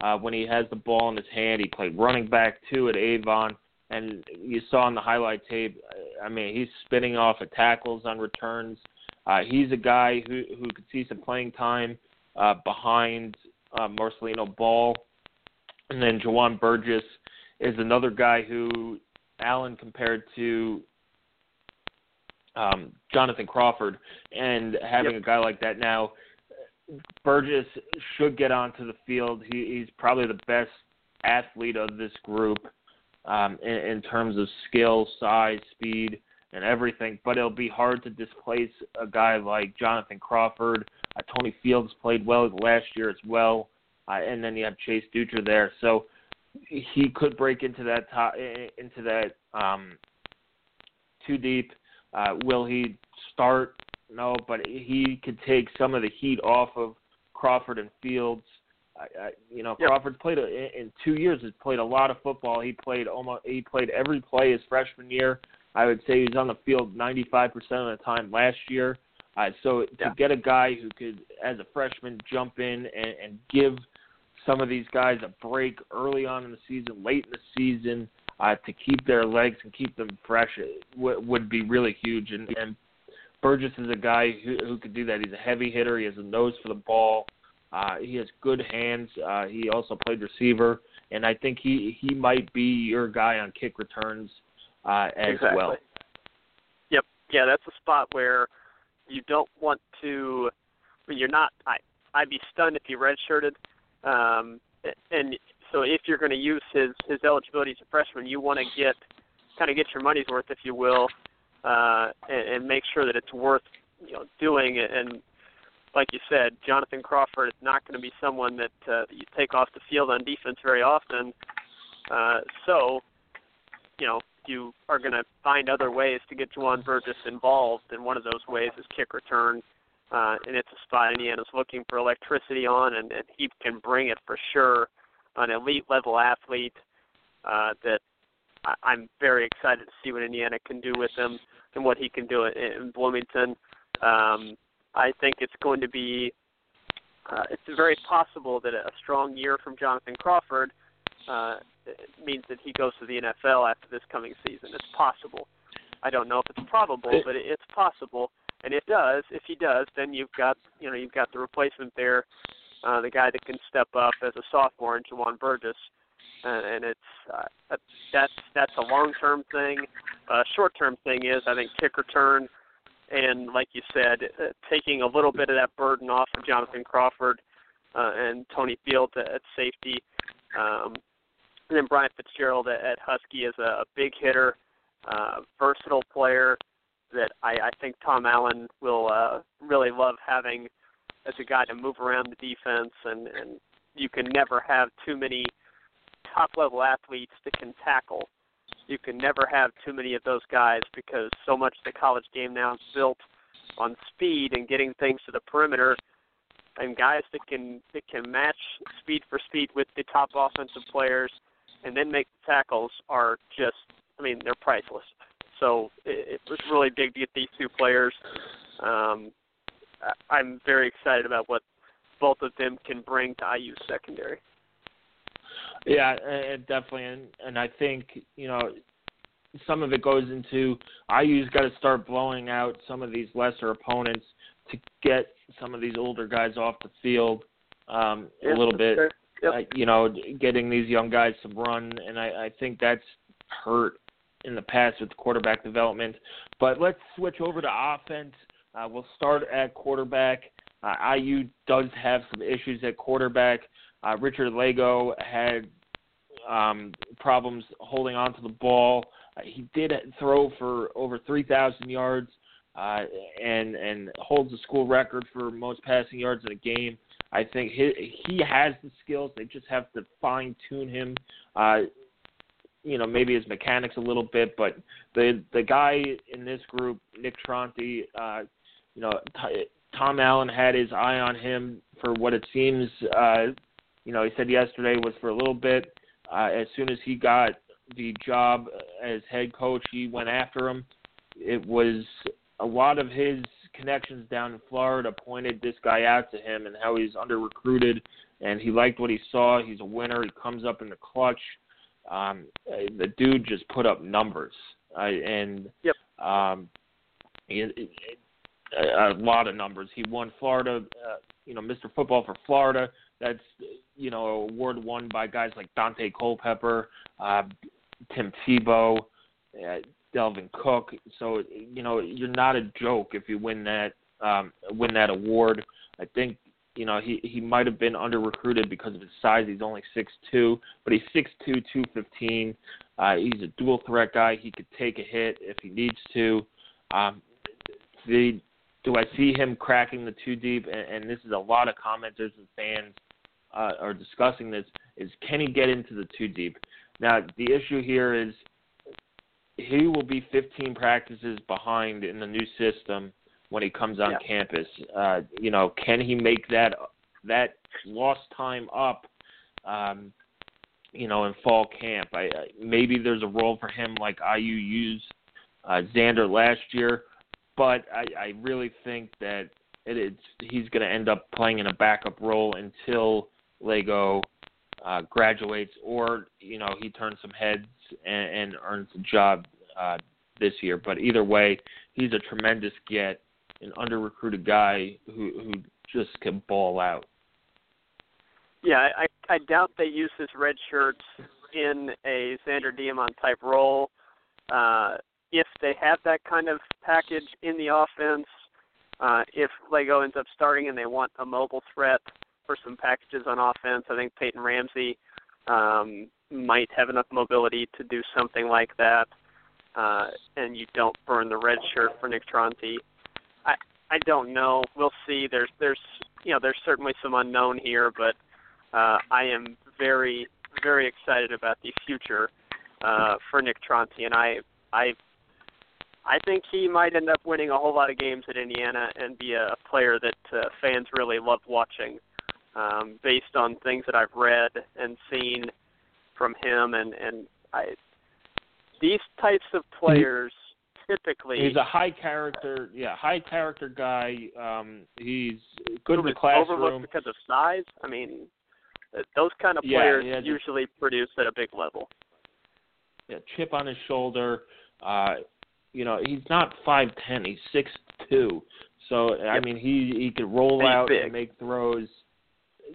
Uh, when he has the ball in his hand, he played running back too at Avon and you saw in the highlight tape. I mean, he's spinning off of tackles on returns. Uh, he's a guy who who could see some playing time uh, behind uh, Marcelino Ball, and then Juwan Burgess is another guy who Allen compared to um, Jonathan Crawford, and having yep. a guy like that now, Burgess should get onto the field. He, he's probably the best athlete of this group um, in, in terms of skill, size, speed, and everything. But it'll be hard to displace a guy like Jonathan Crawford. Uh, Tony Fields played well last year as well, uh, and then you have Chase Dutra there. So he could break into that top, into that um, too deep. Uh, will he start? No, but he could take some of the heat off of Crawford and Fields. I, I, you know, yep. Crawford's played a, in two years. Has played a lot of football. He played almost. He played every play his freshman year. I would say he was on the field 95% of the time last year. Uh, so yeah. to get a guy who could, as a freshman, jump in and, and give some of these guys a break early on in the season, late in the season, uh, to keep their legs and keep them fresh w- would be really huge. And, and Burgess is a guy who, who could do that. He's a heavy hitter. He has a nose for the ball. Uh, he has good hands. Uh, he also played receiver, and I think he he might be your guy on kick returns uh, as exactly. well. Yep. Yeah, that's a spot where you don't want to. I mean, you're not. I I'd be stunned if he redshirted. Um, and so if you're going to use his his eligibility as a freshman, you want to get kind of get your money's worth, if you will, uh, and, and make sure that it's worth you know doing. And like you said, Jonathan Crawford is not going to be someone that, uh, you take off the field on defense very often. Uh, so, you know, you are going to find other ways to get Juwan Burgess involved, and one of those ways is kick return. Uh, and it's a spot Indiana's looking for electricity on, and, and he can bring it for sure. An elite level athlete uh, that I, I'm very excited to see what Indiana can do with him and what he can do in, in Bloomington. Um, I think it's going to be. Uh, it's very possible that a strong year from Jonathan Crawford uh, means that he goes to the NFL after this coming season. It's possible. I don't know if it's probable, but it's possible. And it does. If he does, then you've got you know you've got the replacement there, uh, the guy that can step up as a sophomore in Juwan Burgess, and, and it's uh, that's that's a long term thing. Uh, short term thing is I think kick return and like you said, uh, taking a little bit of that burden off of Jonathan Crawford uh, and Tony Field at, safety. Um, and then Bryant Fitzgerald at, at Husky is a, a big hitter, uh, versatile player that I, I think Tom Allen will uh, really love having as a guy to move around the defense, and, and you can never have too many top level athletes that can tackle you can never have too many of those guys because so much of the college game now is built on speed and getting things to the perimeter and guys that can that can match speed for speed with the top offensive players and then make the tackles are just I mean they're priceless. So it, it was really big to get these two players. Um, I'm very excited about what both of them can bring to IU secondary. Yeah, and definitely, and and I think you know some of it goes into IU's got to start blowing out some of these lesser opponents to get some of these older guys off the field um, a little bit. Sure. Yep. Uh, you know, getting these young guys to run, and I, I think that's hurt in the past with quarterback development. But let's switch over to offense. Uh, we'll start at quarterback. Uh, IU does have some issues at quarterback. Uh, Richard Lagow had um, problems holding on to the ball. Uh, he did throw for over 3,000 yards uh, and and holds the school record for most passing yards in a game. I think he he has the skills. They just have to fine tune him. Uh, you know, maybe his mechanics a little bit, but the the guy in this group, Nick Tronti, uh, you know, t- Tom Allen had his eye on him for what it seems. Uh, you know, he said yesterday was for a little bit. Uh, as soon as he got the job as head coach, he went after him. It was a lot of his connections down in Florida pointed this guy out to him and how he's under recruited and he liked what he saw. He's a winner. He comes up in the clutch. Um, the dude just put up numbers, uh, and yep. um, it, it, a, a lot of numbers. He won Florida, uh, you know, Mr. Football for Florida. That's you know, award won by guys like Daunte Culpepper, uh, Tim Tebow, uh, Dalvin Cook. So you know, you're not a joke if you win that um, win that award. I think you know he he might have been under recruited because of his size. He's only six two, but he's six two, two fifteen. Uh, he's a dual threat guy. He could take a hit if he needs to. Um, the do I see him cracking the two deep? And, and this is a lot of commenters and fans uh, are discussing this. Is can he get into the two deep? Now the issue here is he will be 15 practices behind in the new system when he comes on yeah. campus. Uh, you know, can he make that that lost time up? Um, you know, in fall camp, I, I maybe there's a role for him like IU used uh, Zander last year, but I, I really think that it, it's he's going to end up playing in a backup role until Lagow uh, graduates, or you know he turns some heads and, and earns a job uh, this year. But either way, he's a tremendous get, an under recruited guy who who just can ball out. Yeah, I I doubt they use his red shirts in a Zander Diamont type role. Uh, if they have that kind of package in the offense, uh, if Lagow ends up starting and they want a mobile threat for some packages on offense, I think Peyton Ramsey um, might have enough mobility to do something like that. Uh, and you don't burn the red shirt for Nick Tronti. I I don't know. We'll see. There's there's you know there's certainly some unknown here, but uh, I am very very excited about the future uh, for Nick Tronti, and I I I think he might end up winning a whole lot of games at Indiana and be a player that uh, fans really love watching, um, based on things that I've read and seen from him, and and I these types of players typically he's a high character yeah high character guy. Um he's good in the classroom. overlooked because of size? I mean those kind of Yeah, players yeah, usually produce at a big level. Yeah, chip on his shoulder. Uh you know he's not five ten he's six two so i mean he he could roll And out and make throws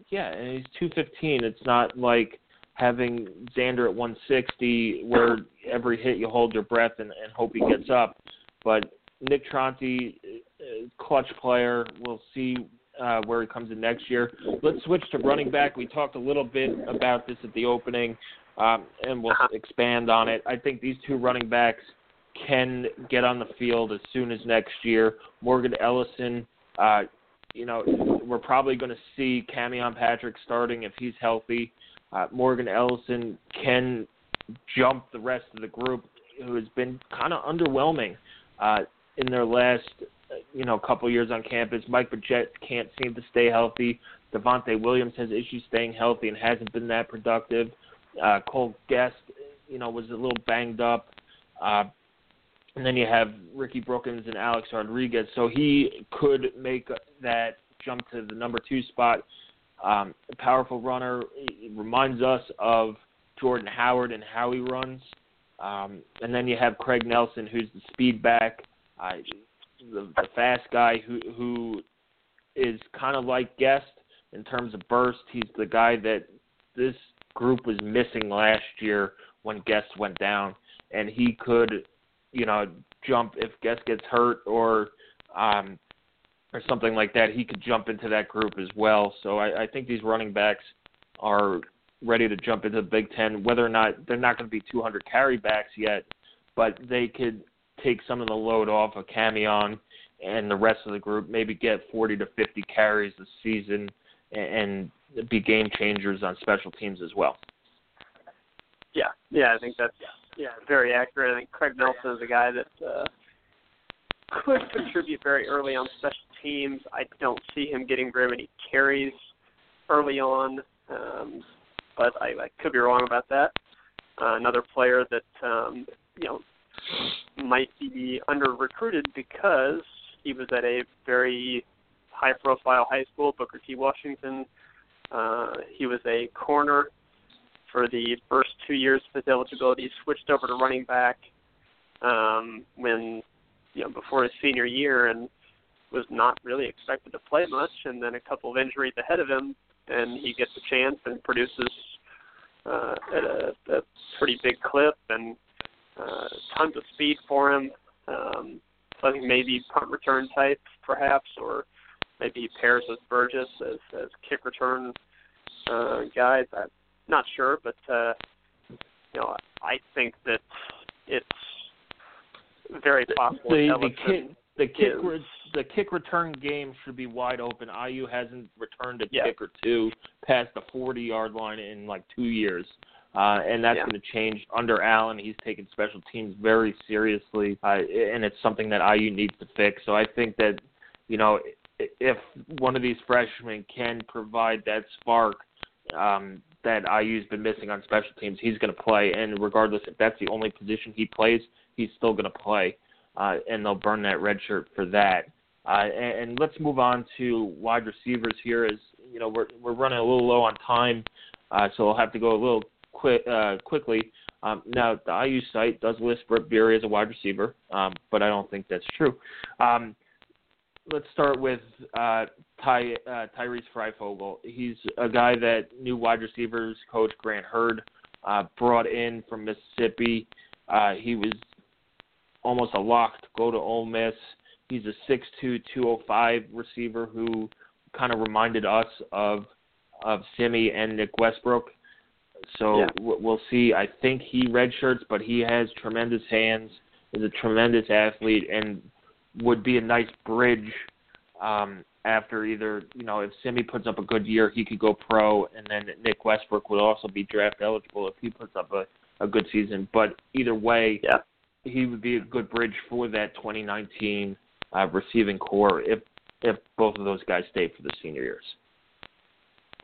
yeah and he's two fifteen it's not like having Zander at 160, where every hit you hold your breath and, and hope he gets up. But Nick Tronti, uh, clutch player. We'll see uh, where he comes in next year. Let's switch to running back. We talked a little bit about this at the opening, um, and we'll Uh-huh. expand on it. I think these two running backs can get on the field as soon as next year. Morgan Ellison, uh, you know, we're probably going to see Camion Patrick starting if he's healthy. Uh, Morgan Ellison can jump the rest of the group, who has been kind of underwhelming uh, in their last, you know, couple years on campus. Mike Majette can't seem to stay healthy. Devontae Williams has issues staying healthy and hasn't been that productive. Uh, Cole Gest, you know, was a little banged up. Uh, and then you have Ricky Brookins and Alex Rodriguez. So he could make that jump to the number two spot. Um, a powerful runner. He reminds us of Jordan Howard and how he runs. Um, and then you have Craig Nelson, who's the speed back. Uh, the, the fast guy who who is kind of like Gest in terms of burst. He's the guy that this group was missing last year when Gest went down, and he could, you know, jump if Gest gets hurt or um, or something like that. He could jump into that group as well. So I, I think these running backs are ready to jump into the Big Ten. Whether or not they're not going to be 200 carry backs yet, but they could take some of the load off of Camion and the rest of the group. Maybe get 40 to 50 carries this season and be game changers on special teams as well. Yeah, yeah, I think that's yeah very accurate. I think Craig Nelson is a guy that uh, could contribute very early on special teams. I don't see him getting very many carries early on, um, but I, I could be wrong about that. Uh, another player that um, you know might be under recruited because he was at a very high profile high school, Booker T. Washington. Uh, he was a corner for the first two years of his eligibility, switched over to running back um, when, you know, before his senior year and was not really expected to play much. And then a couple of injuries ahead of him, and he gets a chance and produces uh, at a, a pretty big clip and uh, tons of speed for him. Um, I think maybe punt return type, perhaps, or maybe he pairs with Burgess as as kick return uh, guys. I'm not sure, but uh, you know, I think that it's very possible. The, the kick, the kick, re- the kick return game should be wide open. IU hasn't returned a yeah. kick or two past the 40 yard line in like two years. Uh, and that's yeah. going to change under Allen. He's taken special teams very seriously, uh, and it's something that IU needs to fix. So I think that, you know, if one of these freshmen can provide that spark um, that IU's been missing on special teams, he's going to play. And regardless if that's the only position he plays, he's still going to play, uh, and they'll burn that red shirt for that. Uh, and, and let's move on to wide receivers here. As you know, we're we're running a little low on time, uh, so we'll have to go a little quick uh, quickly. Um, now, the IU site does list Brett Beery as a wide receiver, um, but I don't think that's true. Um, let's start with uh, Ty, uh, Tyrese Fryfogle. He's a guy that new wide receivers coach Grant Heard uh, brought in from Mississippi. Uh, he was almost a lock to go to Ole Miss. He's a 6'2", 205 receiver who kind of reminded us of of Simmie and Nick Westbrook. So yeah. we'll see. I think he redshirts, but he has tremendous hands. Is a tremendous athlete and would be a nice bridge um, after either you know if Simmie puts up a good year, he could go pro, and then Nick Westbrook would also be draft eligible if he puts up a a good season. But either way, yeah. he would be a good bridge for that 2019 uh, receiving core if if both of those guys stay for the senior years.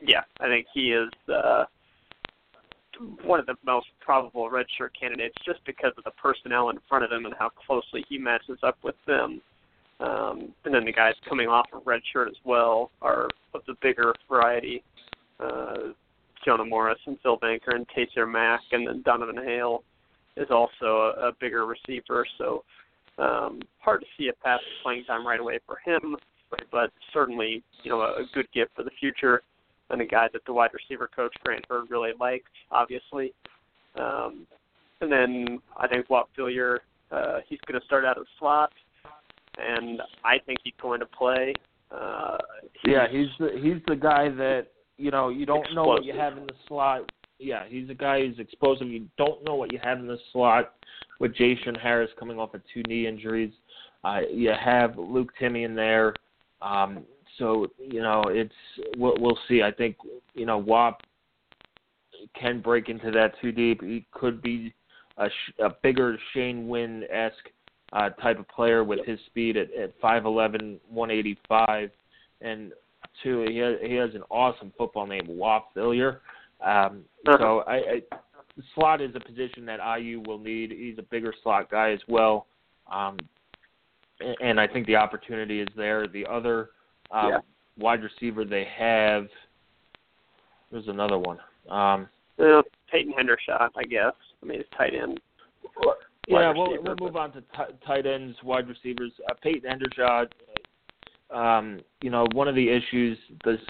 Yeah, I think he is uh, one of the most probable redshirt candidates just because of the personnel in front of him and how closely he matches up with them. Um, and then the guys coming off of redshirt as well are of the bigger variety. Uh, Jonah Morris and Phil Banker and Taysir Mack, and then Donovan Hale is also a, a bigger receiver. So um, hard to see a to playing time right away for him, but certainly you know a, a good gift for the future and a guy that the wide receiver coach Grant Heard really liked, obviously. Um, and then I think Whop Philyor, uh, he's going to start out as slot, and I think he's going to play. Uh, he's yeah, he's the, he's the guy that you know you don't explosive. know what you have in the slot. Yeah, he's a guy who's explosive. You don't know what you have in the slot with J-Shun Harris coming off of two knee injuries. Uh, you have Luke Timian in there. Um, so you know, it's we'll, we'll see. I think you know Whop can break into that too deep. He could be a, a bigger Shane Wynn esque uh, type of player with his speed at, at 5'11", 185, and two, he has, he has an awesome football name, Whop Philyor. Um, so I, I, slot is a position that IU will need. He's a bigger slot guy as well, um, and I think the opportunity is there. The other um, yeah. wide receiver they have. There's another one. Um, well, Peyton Hendershot, I guess. I mean, it's tight end. Yeah, we'll receiver, we'll but- move on to t- tight ends, wide receivers. Uh, Peyton Hendershot. Um, you know, one of the issues this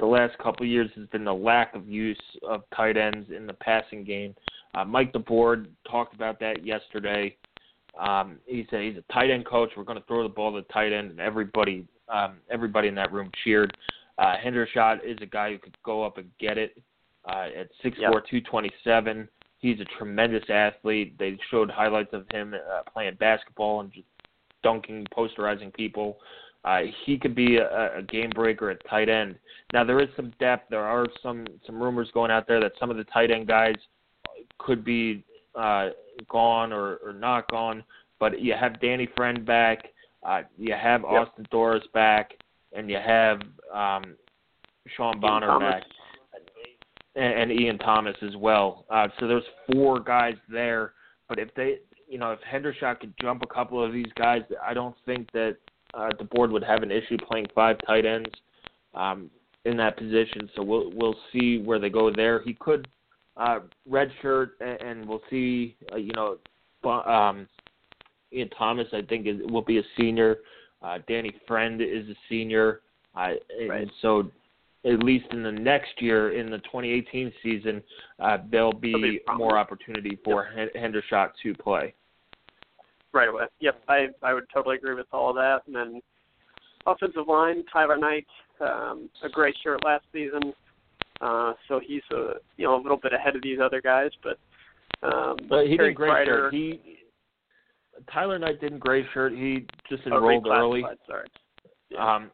the last couple of years has been the lack of use of tight ends in the passing game. Uh, Mike DeBoard talked about that yesterday. Um, he said he's a tight end coach. We're going to throw the ball to the tight end, and everybody, um, everybody in that room cheered. Uh, Hendershot is a guy who could go up and get it uh, at six four, two twenty seven. He's a tremendous athlete. They showed highlights of him uh, playing basketball and just dunking, posterizing people. Uh, he could be a, a game breaker at tight end. Now there is some depth. There are some some rumors going out there that some of the tight end guys could be uh, gone or, or not gone. But you have Danny Friend back. Uh, you have Yep. Austin Dorris back, and you have um, Sean Bonner back, and, and Ian Thomas as well. Uh, so there's four guys there. But if they, you know, if Hendershot could jump a couple of these guys, I don't think that uh, DeBoard would have an issue playing five tight ends um, in that position. So we'll we'll see where they go there. He could uh, redshirt, and, and we'll see. Uh, you know, um, Ian Thomas, I think, is, will be a senior. Uh, Danny Friend is a senior. Uh, and Right. so at least in the next year, in the 2018 season, uh, there'll be more opportunity for Hen- Hendershot to play. right away. Yep, I I would totally agree with all of that. And then offensive line, Tyler Knight, um, a great shirt last season. Uh, so he's a you know a little bit ahead of these other guys, but um, But he Terry did great Kreider- shirt. He Tyler Knight didn't gray shirt. He just oh, enrolled early. Sorry. Yeah. Um,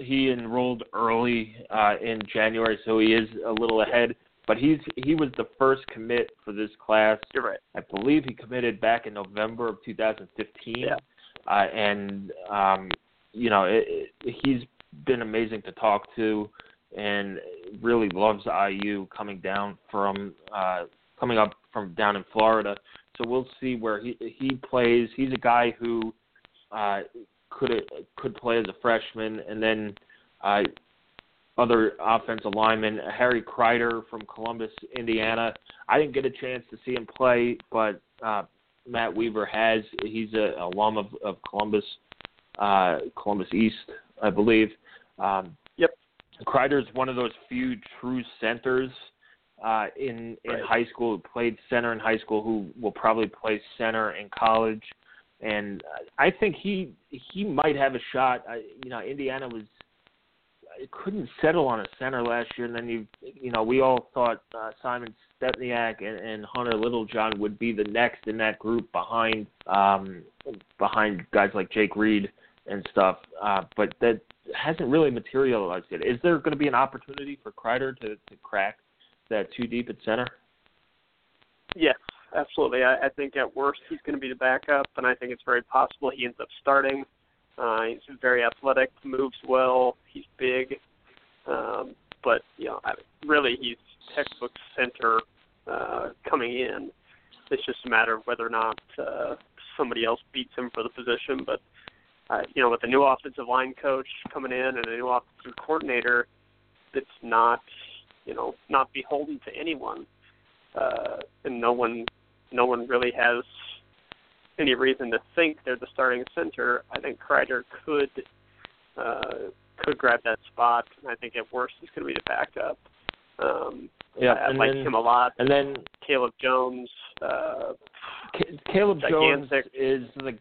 he enrolled early uh, in January, so he is a little ahead. But he's he was the first commit for this class. You're right. I believe he committed back in November of 2015. Yeah. Uh, and um, you know, it, it, he's been amazing to talk to, and really loves IU coming down from uh, coming up from down in Florida. So we'll see where he he plays. He's a guy who uh, could could play as a freshman, and then uh, other offensive linemen. Harry Crider from Columbus, Indiana. I didn't get a chance to see him play, but uh, Matt Weaver has. He's a alum of, of Columbus, uh, Columbus East, I believe. Um, Yep. Crider's one of those few true centers uh, in in Right. high school who played center in high school who will probably play center in college, and I think he he might have a shot. I, you know, Indiana was couldn't settle on a center last year, and then you you know we all thought uh, Simon Stepniak and, and Hunter Littlejohn would be the next in that group behind um, behind guys like Jake Reed and stuff, uh, but that hasn't really materialized yet. Is there going to be an opportunity for Crider to, to crack that two deep at center? Yes, absolutely. I, I think at worst he's going to be the backup, and I think it's very possible he ends up starting. Uh, he's very athletic, moves well, he's big, um, but you know, I, really he's textbook center uh, coming in. It's just a matter of whether or not uh, somebody else beats him for the position. But uh, you know, with a new offensive line coach coming in and a new offensive coordinator, that's not you know not beholden to anyone uh, and no one no one really has any reason to think they're the starting center. I think Crider could uh, could grab that spot. And I think at worst he's going to be the backup. Um, Yeah, I, I and like then him a lot. and then Caleb Jones. Uh, Ca- Caleb Jones is the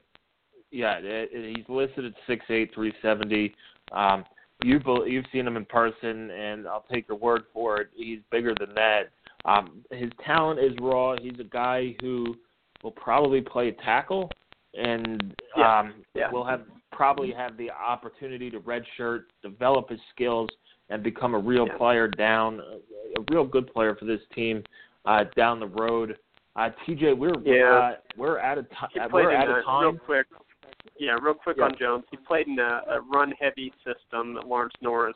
yeah it, it- he's listed at six eight three seventy. Um, you you've seen him in person, and I'll take your word for it. He's bigger than that. Um, his talent is raw. He's a guy who will probably play tackle, and Yeah, um, yeah. will have probably have the opportunity to redshirt, develop his skills, and become a real Yeah. player down, a real good player for this team uh, down the road. Uh, TJ, we're Yeah. uh, we're out of he time. played We're in out a, of time. real quick. Yeah, real quick Yeah. on Jones. He played in a, a run-heavy system Lawrence North,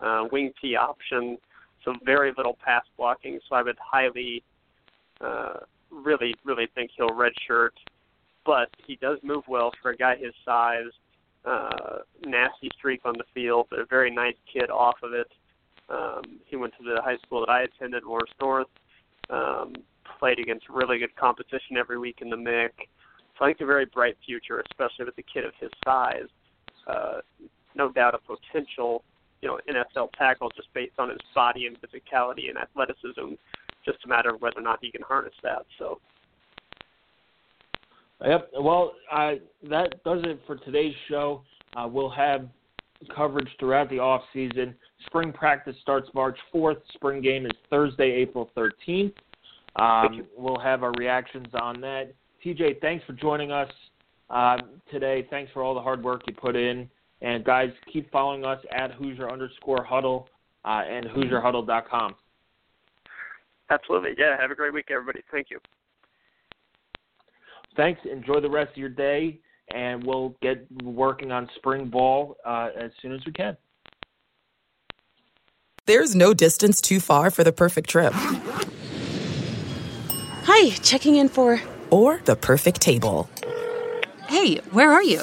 uh, wing T option, so very little pass blocking. So I would highly, uh, really, really think he'll redshirt. But he does move well for a guy his size. Uh, nasty streak on the field, but a very nice kid off of it. Um, he went to the high school that I attended, Lawrence North. Um, played against really good competition every week in the MIC. So I think a very bright future, especially with a kid of his size. Uh, no doubt a potential, you know, NFL tackle just based on his body and physicality and athleticism. Just a matter of whether or not he can harness that. So. Yep. Well, uh, that does it for today's show. Uh, we'll have coverage throughout the off season. Spring practice starts March 4th. Spring game is Thursday, April 13th. Um, we'll have our reactions on that. TJ, thanks for joining us uh, today. Thanks for all the hard work you put in. And guys, keep following us at Hoosier underscore huddle uh, and HoosierHuddle.com. Absolutely. Yeah. Have a great week, everybody. Thank you. Thanks. Enjoy the rest of your day, and we'll get working on spring ball uh, as soon as we can. There's no distance too far for the perfect trip. Hi, checking in for. Or the perfect table. Hey, where are you?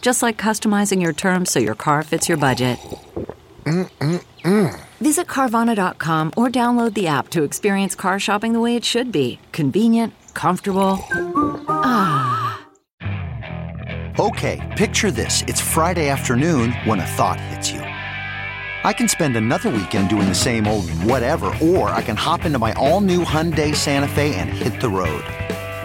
just like customizing your terms so your car fits your budget. Mm-mm-mm. Visit Carvana.com or download the app to experience car shopping the way it should be convenient, comfortable. Ah. Okay, picture this. It's Friday afternoon when a thought hits you. I can spend another weekend doing the same old whatever, or I can hop into my all new Hyundai Santa Fe and hit the road.